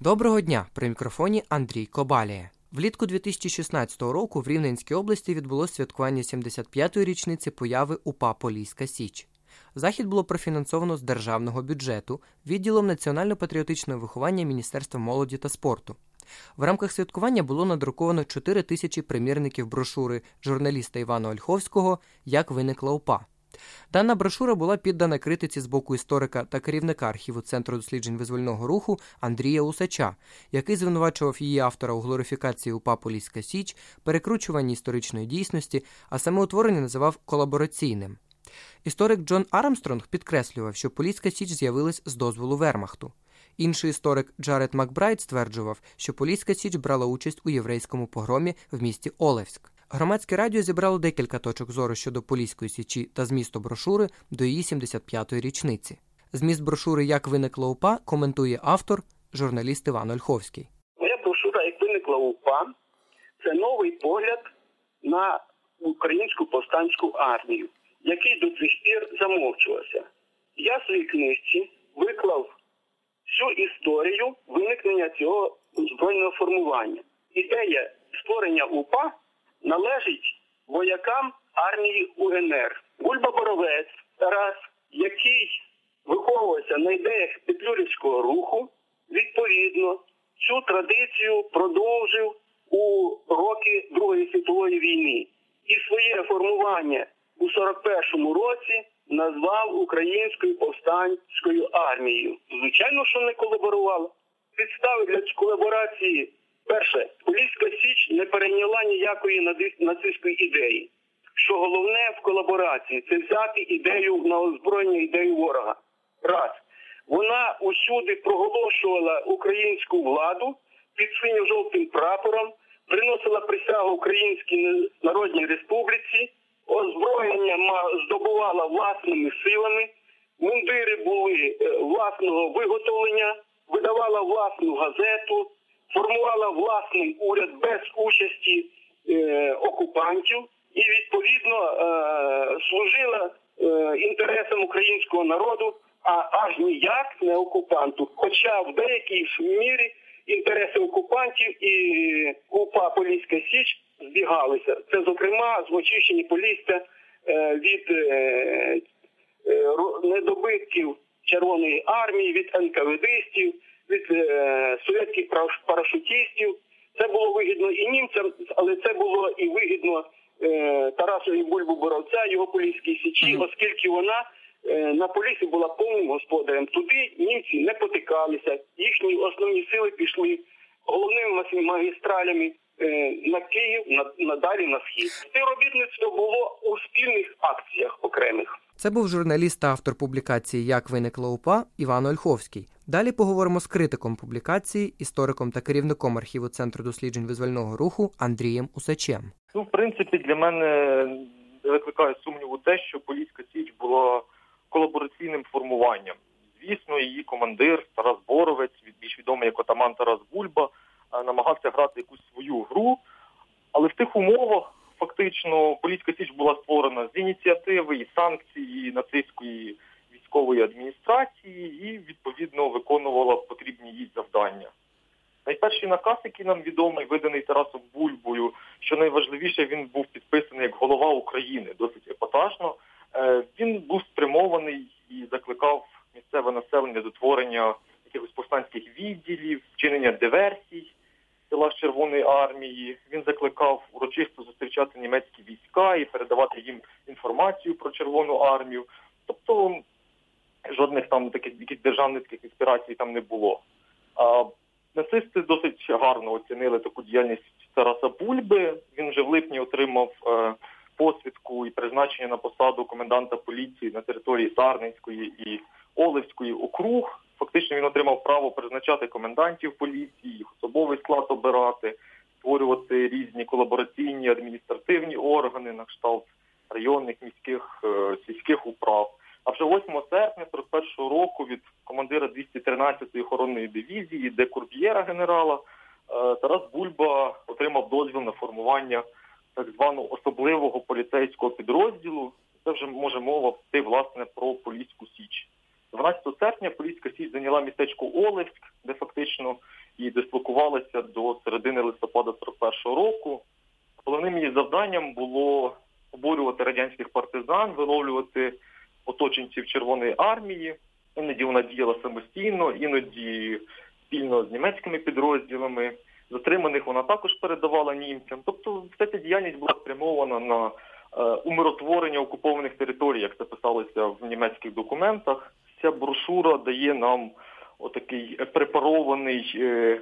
Доброго дня! При мікрофоні Андрій Кобалія. Влітку 2016 року в Рівненській області відбулося святкування 75-ї річниці появи УПА Поліська Січ. Захід було профінансовано з державного бюджету відділом національно-патріотичного виховання Міністерства молоді та спорту. В рамках святкування було надруковано 4 тисячі примірників брошури журналіста Івана Ольховського Як виникла УПА. Дана брошура була піддана критиці з боку історика та керівника архіву Центру досліджень визвольного руху Андрія Усача, який звинувачував її автора у глорифікації УПА Поліська Січ, перекручуванні історичної дійсності, а саме утворення називав колабораційним. Історик Джон Армстронг підкреслював, що Поліська Січ з'явилась з дозволу Вермахту. Інший історик Джаред Макбрайд стверджував, що Поліська Січ брала участь у єврейському погромі в місті Олевськ. Громадське радіо зібрало декілька точок зору щодо Поліської січі та змісту брошури до її 75-ї річниці. Зміст брошури Як виникла УПА коментує автор, журналіст Іван Ольховський. Моя брошура Як виникла УПА це новий погляд на українську повстанську армію, який до цих пір замовчувався. Я в своїй книжці виклав всю історію виникнення цього збройного формування. Ідея створення УПА належить воякам армії УНР. Бульба Боровець Тарас, який виховувався на ідеях Петлюрівського руху, відповідно цю традицію продовжив у роки Другої світової війни і своє формування у 41-му році назвав Українською повстанською армією. Звичайно, що не колаборувала. Підстави для колаборації Перше, Поліська Січ не перейняла ніякої нацистської ідеї. Що головне в колаборації це взяти ідею на озброєння ідею ворога. Раз. Вона усюди проголошувала українську владу під синьо-жовтим прапором, приносила присягу Українській Народній Республіці, озброєння здобувала власними силами, мундири були е, власного виготовлення, видавала власну газету формувала власний уряд без участі е, окупантів і відповідно е, служила е, інтересам українського народу, а аж ніяк не окупанту. Хоча в деякій мірі інтереси окупантів і УПА Поліська Січ збігалися. Це, зокрема, злочищені Полісся е, від е, е, недобитків Червоної армії, від НКВДистів від е, совєтських парашутістів. Це було вигідно і німцям, але це було і вигідно е, Тарасові Бульбу Боровця, його поліській січі, оскільки вона е, на полісі була повним господарем. Туди німці не потикалися, їхні основні сили пішли головними магістралями е, на Київ, на надалі на схід. Співробітництво було у спільних акціях окремих. Це був журналіст та автор публікації Як виникла УПА Іван Ольховський. Далі поговоримо з критиком публікації, істориком та керівником архіву Центру досліджень визвольного руху Андрієм Усачем. Ну, в принципі, для мене викликає сумніву те, що Поліська Січ була колабораційним формуванням. Звісно, її командир Тарас Боровець, більш відомий як отаман Тарас Бульба, намагався грати якусь свою гру, але в тих умовах. Фактично, Поліська Січ була створена з ініціативи і санкції нацистської військової адміністрації і відповідно виконувала потрібні їй завдання. Найперший наказ, який нам відомий, виданий Тарасом Бульбою, що найважливіше він був підписаний як голова України, досить епатажно. Е, він був спрямований і закликав місцеве населення до творення якихось повстанських відділів, вчинення диверсій села з Червоної армії. Він закликав урочисто зустрічати німецькі війська і передавати їм інформацію про Червону армію. Тобто жодних там таких яких державницьких інспірацій там не було. А нацисти досить гарно оцінили таку діяльність Тараса Бульби. Він вже в липні отримав е, посвідку і призначення на посаду коменданта поліції на території Сарненської і Олевської округ. Фактично він отримав право призначати комендантів поліції, їх особовий склад обирати, створювати різні колабораційні адміністративні органи на кшталт районних міських е, сільських управ. А вже 8 серпня 41-го року від командира 213-ї охоронної дивізії, де Курб'єра генерала, е, Тарас Бульба отримав дозвіл на формування так званого особливого поліцейського підрозділу. Це вже може мова йти власне про Поліську Січ. 12 серпня Поліська Січ зайняла містечко Олевськ, де фактично і дислокувалася до середини листопада 41-го року. Головним її завданням було обурювати радянських партизан, виловлювати оточенців Червоної армії. Іноді вона діяла самостійно, іноді спільно з німецькими підрозділами. Затриманих вона також передавала німцям. Тобто, вся ця діяльність була спрямована на е, умиротворення окупованих територій, як це писалося в німецьких документах. Ця брошура дає нам отакий препарований е,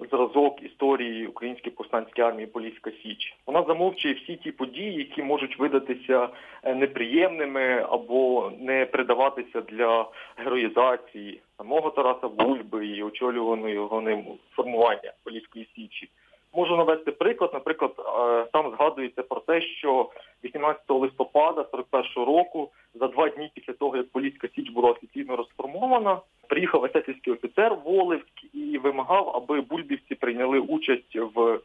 зразок історії Української повстанської армії Поліська Січ. Вона замовчує всі ті події, які можуть видатися е, неприємними або не придаватися для героїзації самого Тараса Бульби і очолюваного ним формування Поліської Січі. Можу навести приклад. Наприклад, е, там згадується про те, що 18 листопада 41 року, за два дні після того, як Поліська Січ була офіційно розформована, приїхав есесівський офіцер Волевськ і вимагав, аби бульбівці прийняли участь в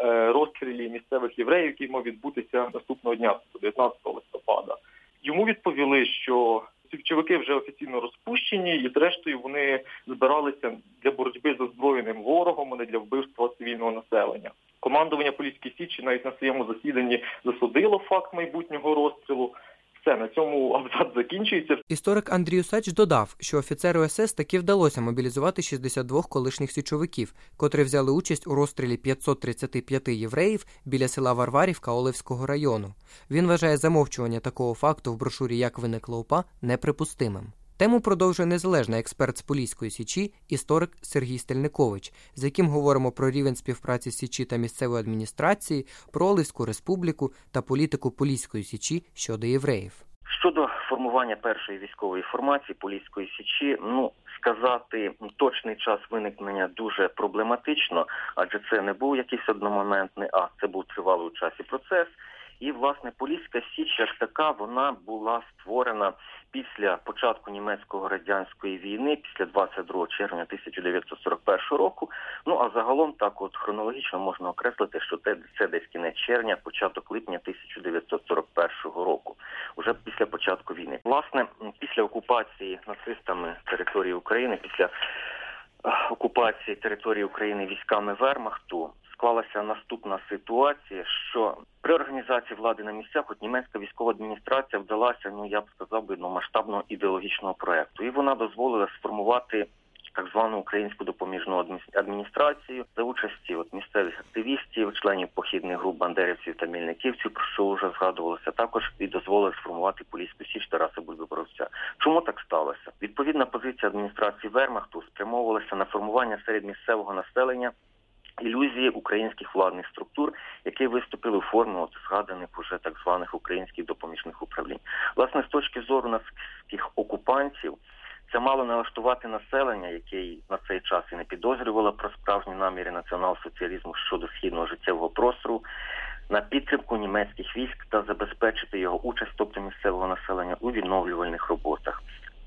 е, розстрілі місцевих євреїв, який мав відбутися наступного дня, 19 листопада. Йому відповіли, що сівчовики вже офіційно розпущені, і зрештою вони збиралися для боротьби з озброєним ворогом, а не для вбивства цивільного населення. Командування Поліської Січі навіть на своєму засіданні засудило факт майбутнього розстрілу. Все на цьому абзац закінчується. Історик Андрій Усач додав, що офіцеру СС таки вдалося мобілізувати 62 колишніх січовиків, котрі взяли участь у розстрілі 535 євреїв біля села Варварівка Олевського району. Він вважає замовчування такого факту в брошурі Як виникла УПА неприпустимим. Тему продовжує незалежний експерт з Поліської січі, історик Сергій Стельникович, з яким говоримо про рівень співпраці січі та місцевої адміністрації, про Оливську республіку та політику Поліської січі щодо євреїв. Щодо формування першої військової формації Поліської січі, ну сказати точний час виникнення дуже проблематично, адже це не був якийсь одномоментний, а це був тривалий у часі процес. І власне Поліська Січ як така вона була створена після початку німецько-радянської війни, після 22 червня 1941 року. Ну а загалом так, от хронологічно можна окреслити, що це, десь кінець червня, початок липня 1941 року, уже після початку війни. Власне, після окупації нацистами території України, після окупації території України військами Вермахту склалася наступна ситуація, що при організації влади на місцях от німецька військова адміністрація вдалася, ну я б сказав би, ну, масштабного ідеологічного проекту, і вона дозволила сформувати. Так звану українську допоміжну адміністрацію за участі от місцевих активістів, членів похідних груп бандерівців та мільниківців, про що вже згадувалося, також і дозволили сформувати поліську січ Тараса Бульби-Боровця. Чому так сталося? Відповідна позиція адміністрації Вермахту спрямовувалася на формування серед місцевого населення ілюзії українських владних структур, які виступили у формі от згаданих уже так званих українських допоміжних управлінь. Власне, з точки зору нацистських окупантів. Це мало налаштувати населення, яке на цей час і не підозрювало про справжні наміри націонал-соціалізму щодо східного життєвого простору, на підтримку німецьких військ та забезпечити його участь, тобто місцевого населення, у відновлювальних роботах.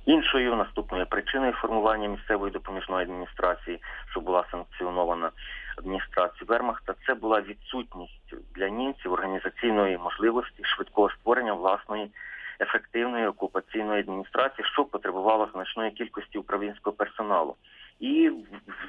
Іншою наступною причиною формування місцевої допоміжної адміністрації, що була санкціонована адміністрацією Вермахта, це була відсутність для німців організаційної можливості швидкого створення власної ефективної окупаційної адміністрації, що потребувало значної кількості управлінського персоналу. І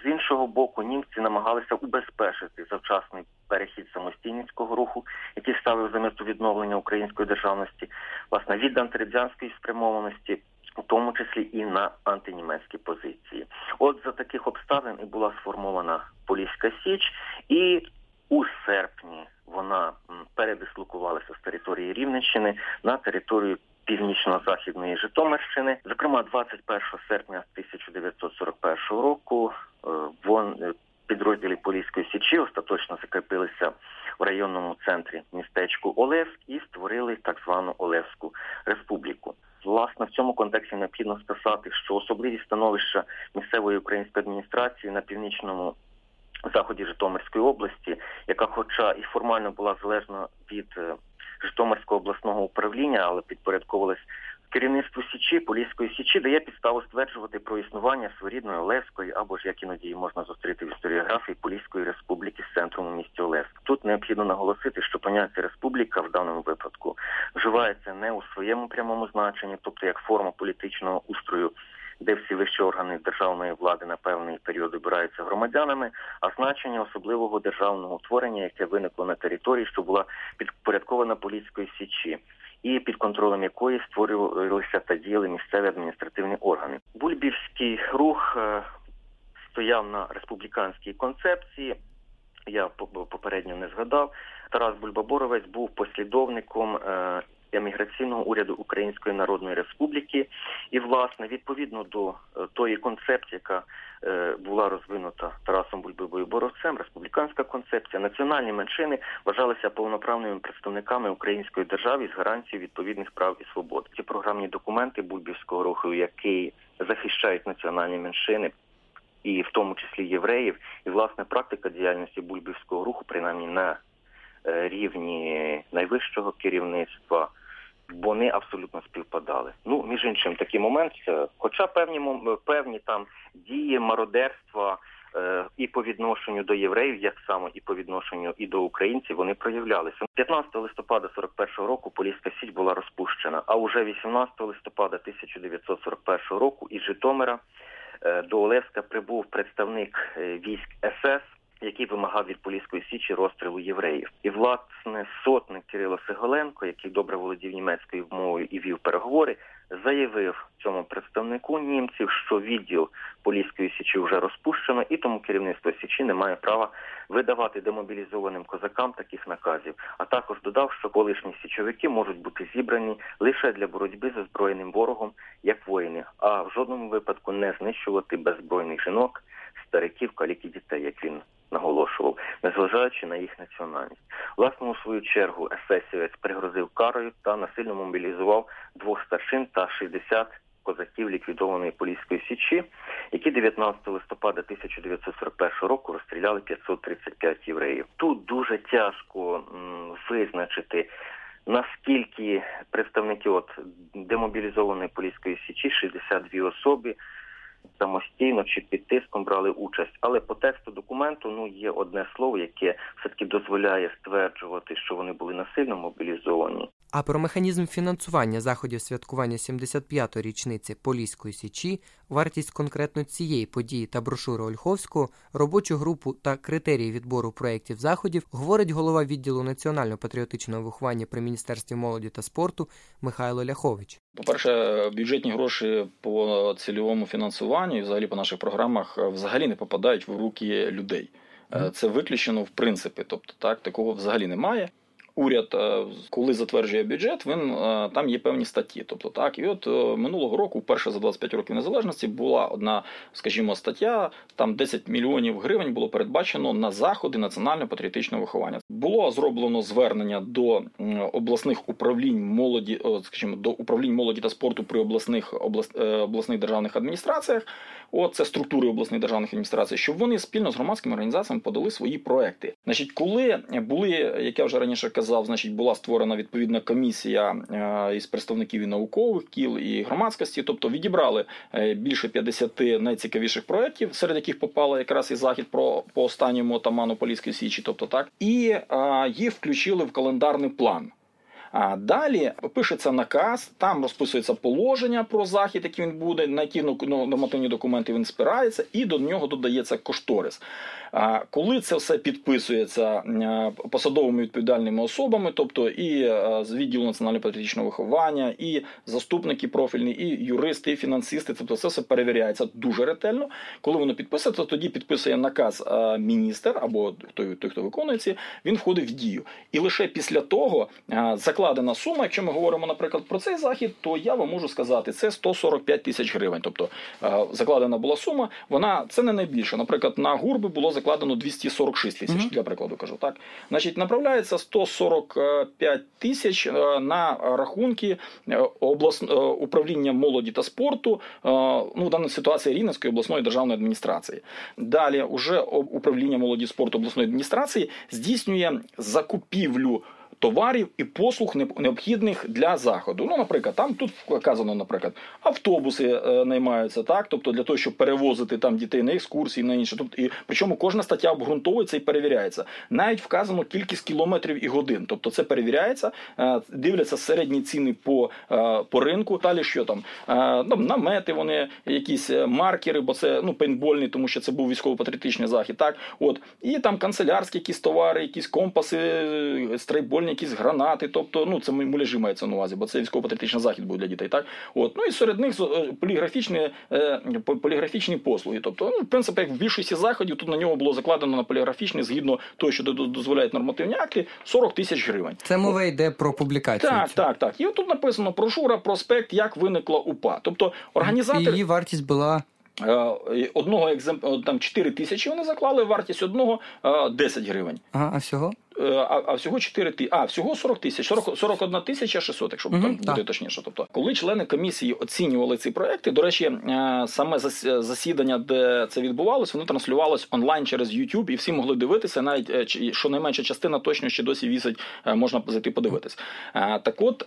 з іншого боку, німці намагалися убезпечити завчасний перехід самостійницького руху, який ставив за мету відновлення української державності, власне від антирадянської спрямованості у тому числі і на антинімецькі позиції. От за таких обставин і була сформована Поліська Січ, і у серпні вона передислокувалася з території Рівненщини на територію північно-західної Житомирщини. Зокрема, 21 серпня 1941 року е, вон е, підрозділі Поліської Січі остаточно закріпилися в районному центрі містечку Олевськ і створили так звану Олевську республіку. Власне, в цьому контексті необхідно сказати, що особливі становища місцевої української адміністрації на північному заході Житомирської області, яка, хоча і формально була залежна від е, Житомирського обласного управління, але підпорядковувалась керівництву Січі, Поліської Січі, дає підставу стверджувати про існування своєрідної Олевської або ж як іноді можна зустріти в історіографії Поліської республіки з центром у місті Олевськ. Тут необхідно наголосити, що поняття республіка в даному випадку вживається не у своєму прямому значенні, тобто як форма політичного устрою де всі вищі органи державної влади на певний період обираються громадянами, а значення особливого державного утворення, яке виникло на території, що була підпорядкована поліцької січі. І під контролем якої створювалися та діяли місцеві адміністративні органи. Бульбівський рух е, стояв на республіканській концепції. Я попередньо не згадав. Тарас Бульбаборовець був послідовником е, еміграційного уряду Української Народної Республіки, і власне відповідно до е, тої концепції, яка була розвинута Тарасом Бульбибою Боровцем, республіканська концепція, національні меншини вважалися повноправними представниками української держави з гарантією відповідних прав і свобод. Ці програмні документи Бульбівського руху, які захищають національні меншини. І в тому числі євреїв, і власне практика діяльності бульбівського руху, принаймні на е, рівні найвищого керівництва, вони абсолютно співпадали. Ну між іншим, такий момент, хоча певні певні там дії мародерства е, і по відношенню до євреїв, як само і по відношенню і до українців, вони проявлялися. 15 листопада 41 року Поліська Січ була розпущена. А уже 18 листопада 1941 року із Житомира е, до Олевська прибув представник е, військ СС який вимагав від Поліської січі розстрілу євреїв. І власне сотник Кирило Сиголенко, який добре володів німецькою мовою і вів переговори, заявив цьому представнику німців, що відділ Поліської січі вже розпущено, і тому керівництво січі не має права видавати демобілізованим козакам таких наказів. А також додав, що колишні січовики можуть бути зібрані лише для боротьби з озброєним ворогом як воїни, а в жодному випадку не знищувати беззбройних жінок, стариків, калік дітей, як він наголошував, незважаючи на їх національність. Власне, у свою чергу есесівець пригрозив карою та насильно мобілізував двох старшин та 60 козаків ліквідованої Поліської січі, які 19 листопада 1941 року розстріляли 535 євреїв. Тут дуже тяжко визначити. Наскільки представники от демобілізованої поліської січі 62 особи самостійно чи під тиском брали участь. Але по тексту документу ну є одне слово, яке все таки дозволяє стверджувати, що вони були насильно мобілізовані. А про механізм фінансування заходів святкування 75-ї річниці Поліської січі, вартість конкретно цієї події та брошури Ольховського, робочу групу та критерії відбору проєктів заходів говорить голова відділу національно-патріотичного виховання при міністерстві молоді та спорту Михайло Ляхович. По перше, бюджетні гроші по цільовому фінансуванню і взагалі по наших програмах взагалі не попадають в руки людей. Це виключено в принципі, тобто так такого взагалі немає уряд, е, коли затверджує бюджет, він е, там є певні статті. Тобто так, і от е, минулого року, вперше за 25 років незалежності, була одна, скажімо, стаття. Там 10 мільйонів гривень було передбачено на заходи національно-патріотичного виховання. Було зроблено звернення до обласних управлінь молоді, скажімо, до управлінь молоді та спорту при обласних обласних державних адміністраціях. От це структури обласних державних адміністрацій, щоб вони спільно з громадськими організаціями подали свої проекти. Значить, коли були, як я вже раніше казав, значить була створена відповідна комісія е, із представників і наукових кіл і громадськості, тобто відібрали е, більше 50 найцікавіших проєктів, серед яких попала якраз і захід про по останньому отаману Поліської січі, тобто так, і а, їх включили в календарний план. А далі пишеться наказ, там розписується положення про захід, який він буде, на які нормативні документи він спирається, і до нього додається кошторис. Коли це все підписується посадовими відповідальними особами, тобто і з відділу національно-патріотичного виховання, і заступники профільні, і юристи, і фінансисти, тобто це все перевіряється дуже ретельно. Коли воно підписується, тоді підписує наказ міністр або той, той, хто виконує ці, він входить в дію. І лише після того закладена сума. Якщо ми говоримо, наприклад, про цей захід, то я вам можу сказати, це 145 тисяч гривень. Тобто закладена була сума, вона це не найбільше. Наприклад, на гурби було закладено 246 тисяч, mm -hmm. для прикладу кажу. Так, значить, направляється 145 тисяч е, на рахунки е, облас... Е, управління молоді та спорту. Ну, в даній ситуації Рівненської обласної державної адміністрації. Далі уже управління молоді спорту обласної адміністрації здійснює закупівлю товарів і послуг необхідних для заходу. Ну, наприклад, там тут вказано, наприклад, автобуси е, наймаються, так, тобто для того, щоб перевозити там дітей на екскурсії, на інше. Тобто, і причому кожна стаття обґрунтовується і перевіряється. Навіть вказано кількість кілометрів і годин. Тобто це перевіряється, е, дивляться середні ціни по е, по ринку. Далі що там ну, намети, вони якісь маркери, бо це ну пейнтбольний, тому що це був військово-патріотичний захід. Так, от і там канцелярські якісь товари, якісь компаси, страйкбольні, якісь гранати. Тобто, ну це муляжі мається на увазі, бо це військово-патріотичний захід був для дітей. Так, от ну і серед них поліграфічні поліграфічні послуги. Тобто, ну в принципі, як в більшості заходів тут на нього було закладено на поліграфічний, згідно того, що дозволяють нормативні акти, 40 тисяч гривень. Це мова йде про публікацію. Так, так, так. І тут написано брошура, проспект, як виникла УПА. Тобто організатор її вартість була. Е, одного екземпляра там 4 тисячі вони заклали, вартість одного 10 е, гривень. Ага, а всього? Е, а а всього 4 тисячі, а всього 40 тисяч, 40, 41 тисяча 600, якщо угу, там так. буде точніше. Тобто, коли члени комісії оцінювали ці проекти, до речі, е, саме засідання, де це відбувалось, воно транслювалось онлайн через YouTube, і всі могли дивитися, навіть е, що найменша частина точно ще досі вісить, можна зайти подивитись. Так, от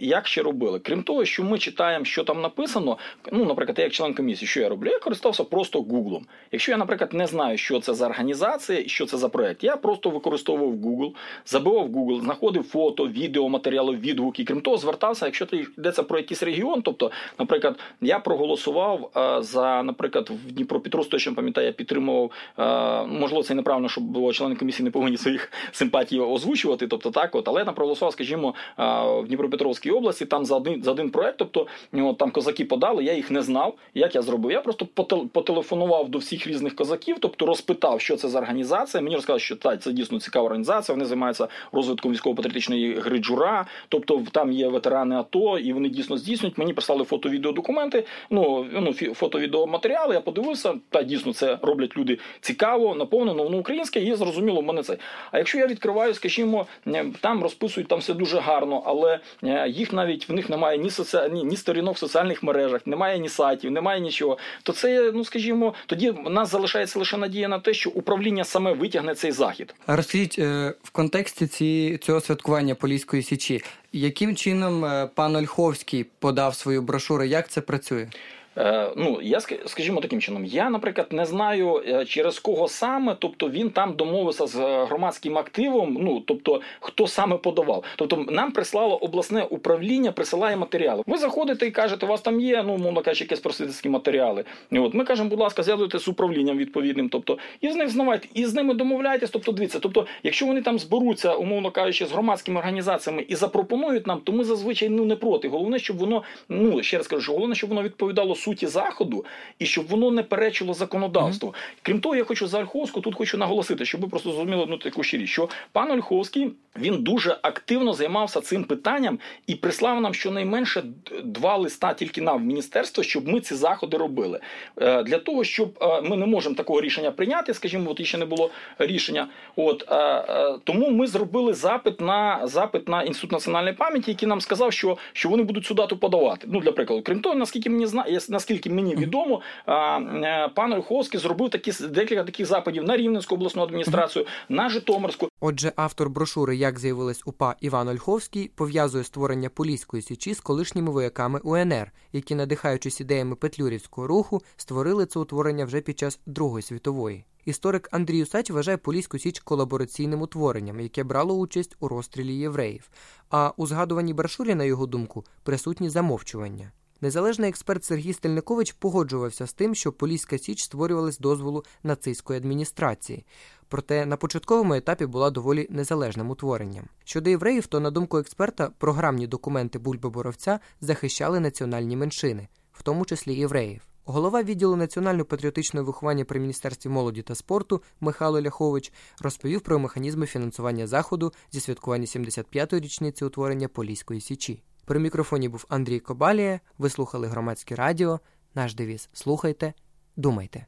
як ще робили? Крім того, що ми читаємо, що там написано. Ну, наприклад, я як член комісії, що я роблю? Я користався просто Гуглом. Якщо я, наприклад, не знаю, що це за організація і що це за проект, я просто використовував Google, забивав Google, знаходив фото, відео, матеріали, відгуки. Крім того, звертався, якщо ти йдеться про якийсь регіон. Тобто, наприклад, я проголосував е, за, наприклад, в Дніпропетровську, точно пам'ятаю, я підтримував. Е, можливо, це неправильно, щоб члени комісії не повинні своїх симпатій озвучувати. Тобто, так, от, але я проголосував, скажімо, е, в Дніпропетровській області там за один за один проект. Тобто от, там козаки подали, я їх не знав. Як я зробив? Я просто потелефонував до всіх різних козаків, тобто розпитав, що це за організація. Мені розказали, що так, це дійсно цікава організація. Вони займаються розвитком військово-патріотичної гри джура. Тобто там є ветерани АТО, і вони дійсно здійснюють. Мені прислали фото-відеодокументи, ну ну фото-відеоматеріали. Я подивився, та дійсно це роблять люди цікаво, наповнено воно українське, і зрозуміло в мене це. А якщо я відкриваю, скажімо, там розписують там все дуже гарно, але е, їх навіть в них немає ні соці... ні, ні сторінок в соціальних мережах, немає ні сайтів, немає нічого. То це, ну скажімо, тоді в нас залишається лише надія на те, що управління саме витягне цей захід. Розкажіть е, в контексті ці, цього святкування Поліської січі, яким чином е, пан Ольховський подав свою брошуру? Як це працює? Е, ну я скажімо таким чином, я, наприклад, не знаю е, через кого саме, тобто він там домовився з громадським активом. Ну тобто, хто саме подавав. Тобто, нам прислало обласне управління, присилає матеріали. Ви заходите і кажете, у вас там є, ну мовно кажучи, якісь просвітницькі матеріали. І от ми кажемо, будь ласка, зв'язуйте з управлінням відповідним. Тобто, і з них знавайте, і з ними домовляйтесь. Тобто, дивіться, тобто, якщо вони там зберуться, умовно кажучи, з громадськими організаціями і запропонують нам, то ми зазвичай ну не проти. Головне, щоб воно ну ще раз кажу, головне, щоб воно відповідало суті заходу і щоб воно не перечило законодавство. Mm -hmm. Крім того, я хочу за Ольховську тут хочу наголосити, щоб ви просто зрозуміли одну таку ще річ, що пан Ольховський він дуже активно займався цим питанням і прислав нам щонайменше два листа тільки нам в міністерство, щоб ми ці заходи робили. Е, для того, щоб е, ми не можемо такого рішення прийняти, скажімо, от ще не було рішення. От е, тому ми зробили запит на запит на інститут національної пам'яті, який нам сказав, що що вони будуть цю дату подавати. Ну для прикладу, крім того, наскільки мені знає, наскільки мені відомо, пан Ольховський зробив такі декілька таких запитів на Рівненську обласну адміністрацію, на Житомирську. Отже, автор брошури як з'явилась УПА Іван Ольховський, пов'язує створення Поліської січі з колишніми вояками УНР, які, надихаючись ідеями петлюрівського руху, створили це утворення вже під час Другої світової. Історик Андрій Усач вважає Поліську Січ колабораційним утворенням, яке брало участь у розстрілі євреїв. А у згадуваній брошурі, на його думку, присутні замовчування. Незалежний експерт Сергій Стельникович погоджувався з тим, що Поліська Січ створювалась дозволу нацистської адміністрації проте на початковому етапі була доволі незалежним утворенням. Щодо євреїв, то, на думку експерта, програмні документи Бульби Боровця захищали національні меншини, в тому числі євреїв. Голова відділу національно-патріотичного виховання при міністерстві молоді та спорту Михайло Ляхович розповів про механізми фінансування заходу зі святкування 75-ї річниці утворення Поліської січі. При мікрофоні був Андрій Кобалія. Ви слухали громадське радіо. Наш девіз слухайте, думайте.